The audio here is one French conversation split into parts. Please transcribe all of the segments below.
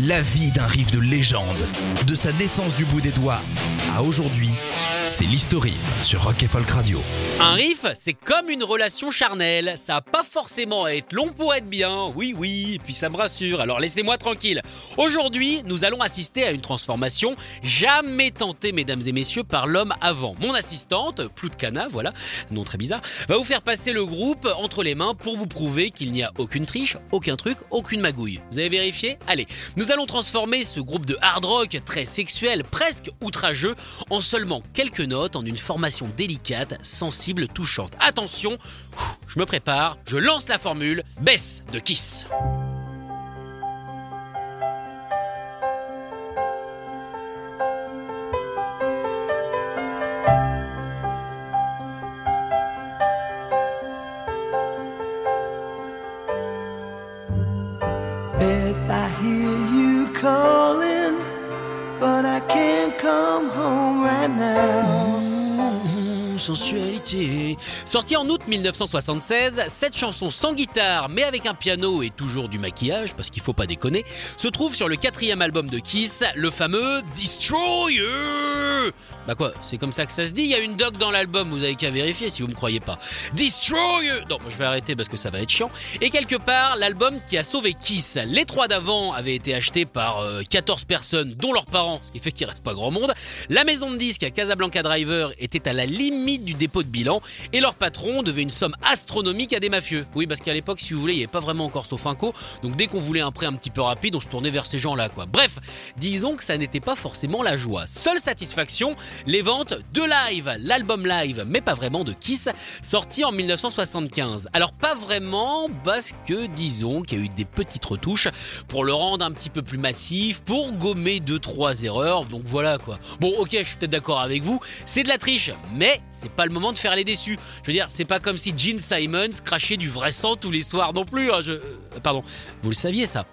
La vie d'un riff de légende, de sa naissance du bout des doigts à aujourd'hui, c'est l'historique sur Rock et Folk Radio. Un riff, c'est comme une relation charnelle. Ça a pas forcément à être long pour être bien. Oui, oui, et puis ça me rassure. Alors laissez-moi tranquille. Aujourd'hui, nous allons assister à une transformation jamais tentée, mesdames et messieurs, par l'homme avant. Mon assistante, Ploutkana, voilà, nom très bizarre, va vous faire passer le groupe entre les mains pour vous prouver qu'il n'y a aucune triche, aucun truc, aucune magouille. Vous avez vérifié? Allez, allons transformer ce groupe de hard rock très sexuel, presque outrageux, en seulement quelques notes en une formation délicate, sensible, touchante. Attention, je me prépare, je lance la formule, baisse de Kiss. But I can't come home right now. Mmh, sensualité. Sortie en août 1976, cette chanson sans guitare mais avec un piano et toujours du maquillage, parce qu'il faut pas déconner, se trouve sur le quatrième album de Kiss, le fameux Destroyer. Bah quoi, c'est comme ça que ça se dit, il y a une doc dans l'album, vous avez qu'à vérifier si vous me croyez pas. Destroyer Non, je vais arrêter parce que ça va être chiant. Et quelque part, l'album qui a sauvé Kiss. Les trois d'avant avaient été achetés par euh, 14 personnes, dont leurs parents, ce qui fait qu'il reste pas grand monde. La maison de disques à Casablanca Driver était à la limite du dépôt de bilan et leur patron devait une somme astronomique à des mafieux. Oui, parce qu'à l'époque, si vous voulez, il n'y avait pas vraiment encore Sofinco, donc dès qu'on voulait un prêt un petit peu rapide, on se tournait vers ces gens-là, quoi. Bref, disons que ça n'était pas forcément la joie. Seule satisfaction, les ventes de live, l'album live, mais pas vraiment de Kiss, sorti en 1975. Alors pas vraiment, parce que disons qu'il y a eu des petites retouches pour le rendre un petit peu plus massif, pour gommer 2-3 erreurs, donc voilà quoi. Bon ok, je suis peut-être d'accord avec vous, c'est de la triche, mais c'est pas le moment de faire les déçus. Je veux dire, c'est pas comme si Gene Simons crachait du vrai sang tous les soirs non plus. hein, je... euh, Pardon, vous le saviez ça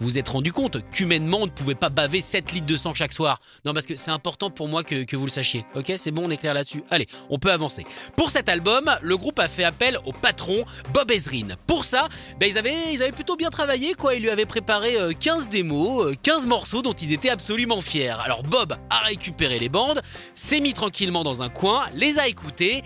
vous vous êtes rendu compte qu'humainement on ne pouvait pas baver 7 litres de sang chaque soir. Non parce que c'est important pour moi que, vous le sachiez. Ok c'est bon on est clair là-dessus. Allez on peut avancer. Pour cet album le groupe a fait appel au patron Bob Ezrin. Pour ça ben, ils, avaient, ils avaient plutôt bien travaillé quoi. Ils lui avaient préparé euh, 15 démos, euh, 15 morceaux dont ils étaient absolument fiers. Alors Bob a récupéré les bandes, s'est mis tranquillement dans un coin, les a écoutées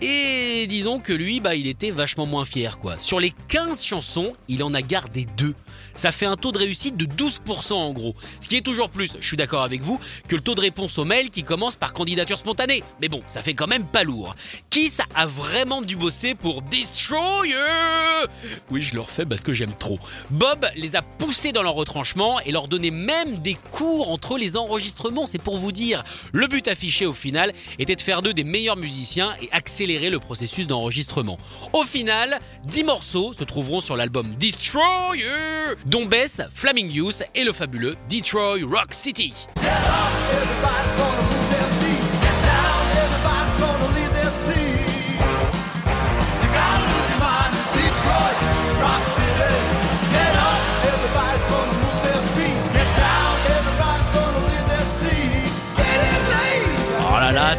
et disons que lui bah il était vachement moins fier quoi. Sur les 15 chansons il en a gardé deux. Ça fait un taux de réussite de 12% en gros. Ce qui est toujours plus, je suis d'accord avec vous, que le taux de réponse au mail qui commence par candidature spontanée. Mais bon, ça fait quand même pas lourd. Kiss a vraiment dû bosser pour Destroyer? Oui, je le refais parce que j'aime trop. Bob les a poussés dans leur retranchement et leur donnait même des cours entre les enregistrements, c'est pour vous dire. Le but affiché au final était de faire d'eux des meilleurs musiciens et accélérer le processus d'enregistrement. Au final, 10 morceaux se trouveront sur l'album Destroyer dont Bess, Flaming Youth et le fabuleux Detroit Rock City.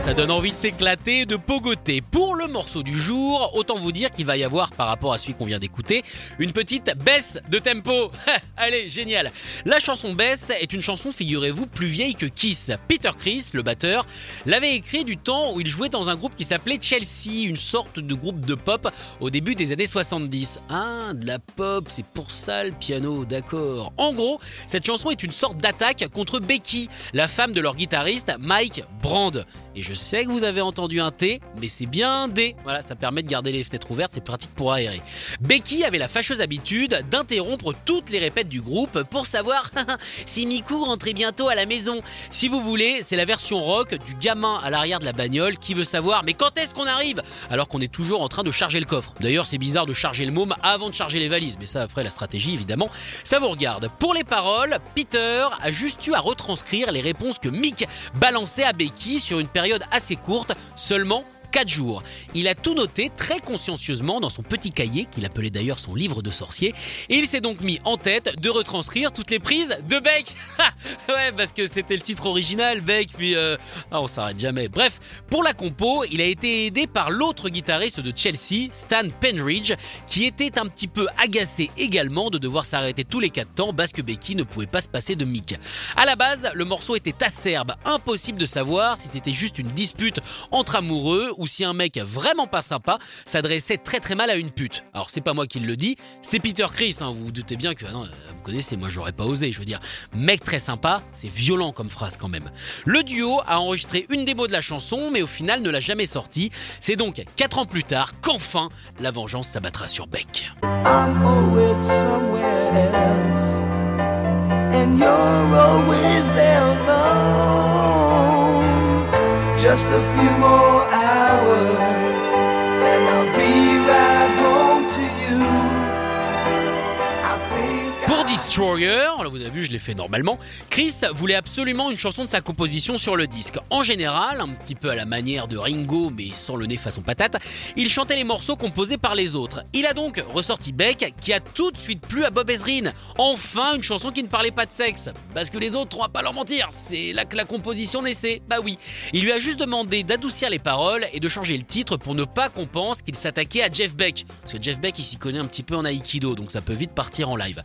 Ça donne envie de s'éclater de pogoter. Pour le morceau du jour, autant vous dire qu'il va y avoir, par rapport à celui qu'on vient d'écouter, une petite baisse de tempo. Allez, génial. La chanson Baisse est une chanson, figurez-vous, plus vieille que Kiss. Peter Chris, le batteur, l'avait écrit du temps où il jouait dans un groupe qui s'appelait Chelsea, une sorte de groupe de pop au début des années 70. Ah, de la pop, c'est pour ça le piano, d'accord. En gros, cette chanson est une sorte d'attaque contre Becky, la femme de leur guitariste Mike Brand. Sais que vous avez entendu un T, mais c'est bien un D. Voilà, ça permet de garder les fenêtres ouvertes, c'est pratique pour aérer. Becky avait la fâcheuse habitude d'interrompre toutes les répètes du groupe pour savoir si Miku rentrait bientôt à la maison. Si vous voulez, c'est la version rock du gamin à l'arrière de la bagnole qui veut savoir mais quand est-ce qu'on arrive? Alors qu'on est toujours en train de charger le coffre. D'ailleurs, c'est bizarre de charger le môme avant de charger les valises, mais ça après la stratégie évidemment, ça vous regarde. Pour les paroles, Peter a juste eu à retranscrire les réponses que Mick balançait à Becky sur une période assez courte, seulement 4 jours. Il a tout noté très consciencieusement dans son petit cahier, qu'il appelait d'ailleurs son livre de sorcier, et il s'est donc mis en tête de retranscrire toutes les prises de Beck. ouais, parce que c'était le titre original, Beck, puis euh, ah, on s'arrête jamais. Bref, pour la compo, il a été aidé par l'autre guitariste de Chelsea, Stan Penridge, qui était un petit peu agacé également de devoir s'arrêter tous les 4 temps parce que Becky ne pouvait pas se passer de Mick. À la base, le morceau était acerbe, impossible de savoir si c'était juste une dispute entre amoureux ou si un mec vraiment pas sympa s'adressait très très mal à une pute. Alors c'est pas moi qui le dis, c'est Peter Chris, hein, vous vous doutez bien que ah non, vous connaissez, moi j'aurais pas osé, je veux dire, mec très sympa, c'est violent comme phrase quand même. Le duo a enregistré une démo de la chanson, mais au final ne l'a jamais sortie. C'est donc 4 ans plus tard qu'enfin la vengeance s'abattra sur Beck. Hours, Vous avez vu, je l'ai fait normalement, Chris voulait absolument une chanson de sa composition sur le disque. En général, un petit peu à la manière de Ringo, mais sans le nez façon patate, il chantait les morceaux composés par les autres. Il a donc ressorti Beck, qui a tout de suite plu à Bob Ezrin. Enfin, une chanson qui ne parlait pas de sexe. Parce que les autres, on va pas leur mentir, c'est là que la composition naissait. Bah oui. Il lui a juste demandé d'adoucir les paroles et de changer le titre pour ne pas qu'on pense qu'il s'attaquait à Jeff Beck. Parce que Jeff Beck, il s'y connaît un petit peu en aïkido, donc ça peut vite partir en live.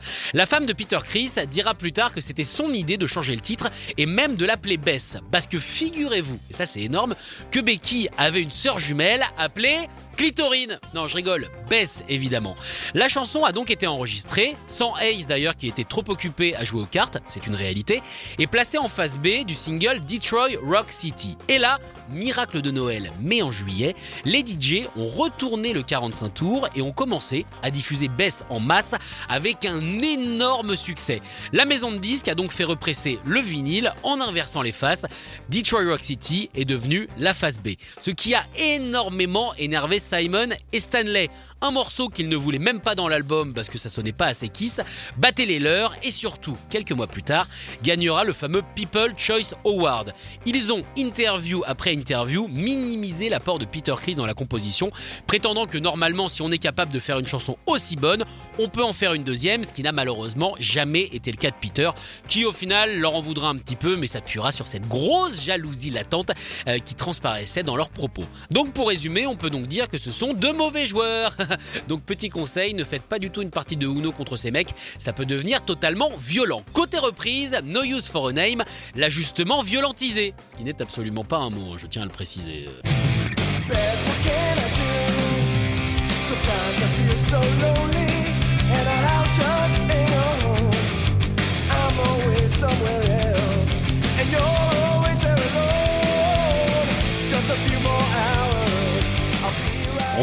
Peter Chris dira plus tard que c'était son idée de changer le titre et même de l'appeler Bess. Parce que figurez-vous, et ça c'est énorme, que Becky avait une sœur jumelle appelée Clitorine. Non, je rigole. Bess, évidemment. La chanson a donc été enregistrée, sans Ace d'ailleurs qui était trop occupé à jouer aux cartes, c'est une réalité, et placée en face B du single Detroit Rock City. Et là, miracle de Noël, mais en juillet, les DJ ont retourné le 45 tours et ont commencé à diffuser Bess en masse avec un énorme succès. La maison de disques a donc fait represser le vinyle en inversant les faces. Detroit Rock City est devenu la face B, ce qui a énormément énervé Simon et Stanley. Un morceau qu'ils ne voulaient même pas dans l'album parce que ça sonnait pas assez Kiss, battait les leurs et surtout, quelques mois plus tard, gagnera le fameux People Choice Award. Ils ont, interview après interview, minimisé l'apport de Peter Chris dans la composition, prétendant que normalement, si on est capable de faire une chanson aussi bonne, on peut en faire une deuxième, ce qui n'a malheureusement jamais été le cas de Peter, qui au final leur en voudra un petit peu, mais s'appuiera sur cette grosse jalousie latente euh, qui transparaissait dans leurs propos. Donc pour résumer, on peut donc dire que ce sont deux mauvais joueurs. donc petit conseil, ne faites pas du tout une partie de Uno contre ces mecs, ça peut devenir totalement violent. Côté reprise, No Use for a Name, l'ajustement violentisé, ce qui n'est absolument pas un mot, je tiens à le préciser.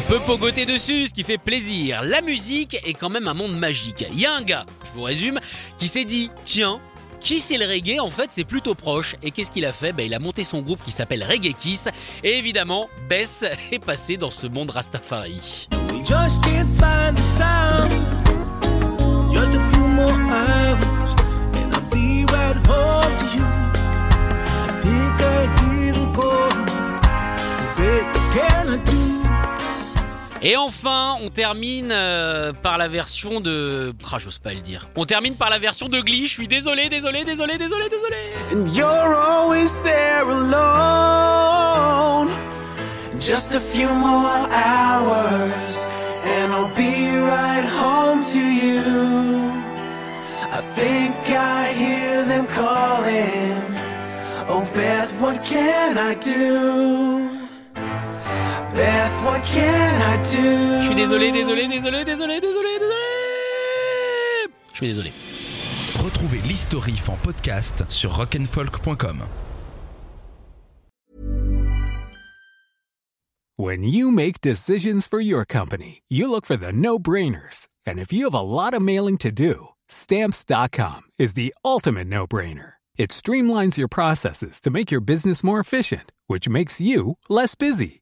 Peut pogoter dessus, ce qui fait plaisir. La musique est quand même un monde magique. Il y a un gars, je vous résume, qui s'est dit tiens, qui c'est le reggae? En fait, c'est plutôt proche. Et qu'est-ce qu'il a fait? Ben, Il a monté son groupe qui s'appelle Reggae Kiss. Et évidemment, Bess est passé dans ce monde Rastafari. Et enfin, on termine euh, par la version de. Ah, j'ose pas le dire. On termine par la version de Glee. Je suis désolé, désolé, désolé, désolé, désolé. And you're always there alone. Just a few more hours, and I'll be right home to you. I think I hear them calling. Oh, Beth, what can I do? Beth, what can I do? Je suis désolé, désolé, désolé, désolé, désolé, désolé. Je suis désolé. Retrouvez l'historif en podcast sur rock'n'folk.com. When you make decisions for your company, you look for the no brainers. And if you have a lot of mailing to do, stamps.com is the ultimate no brainer. It streamlines your processes to make your business more efficient, which makes you less busy.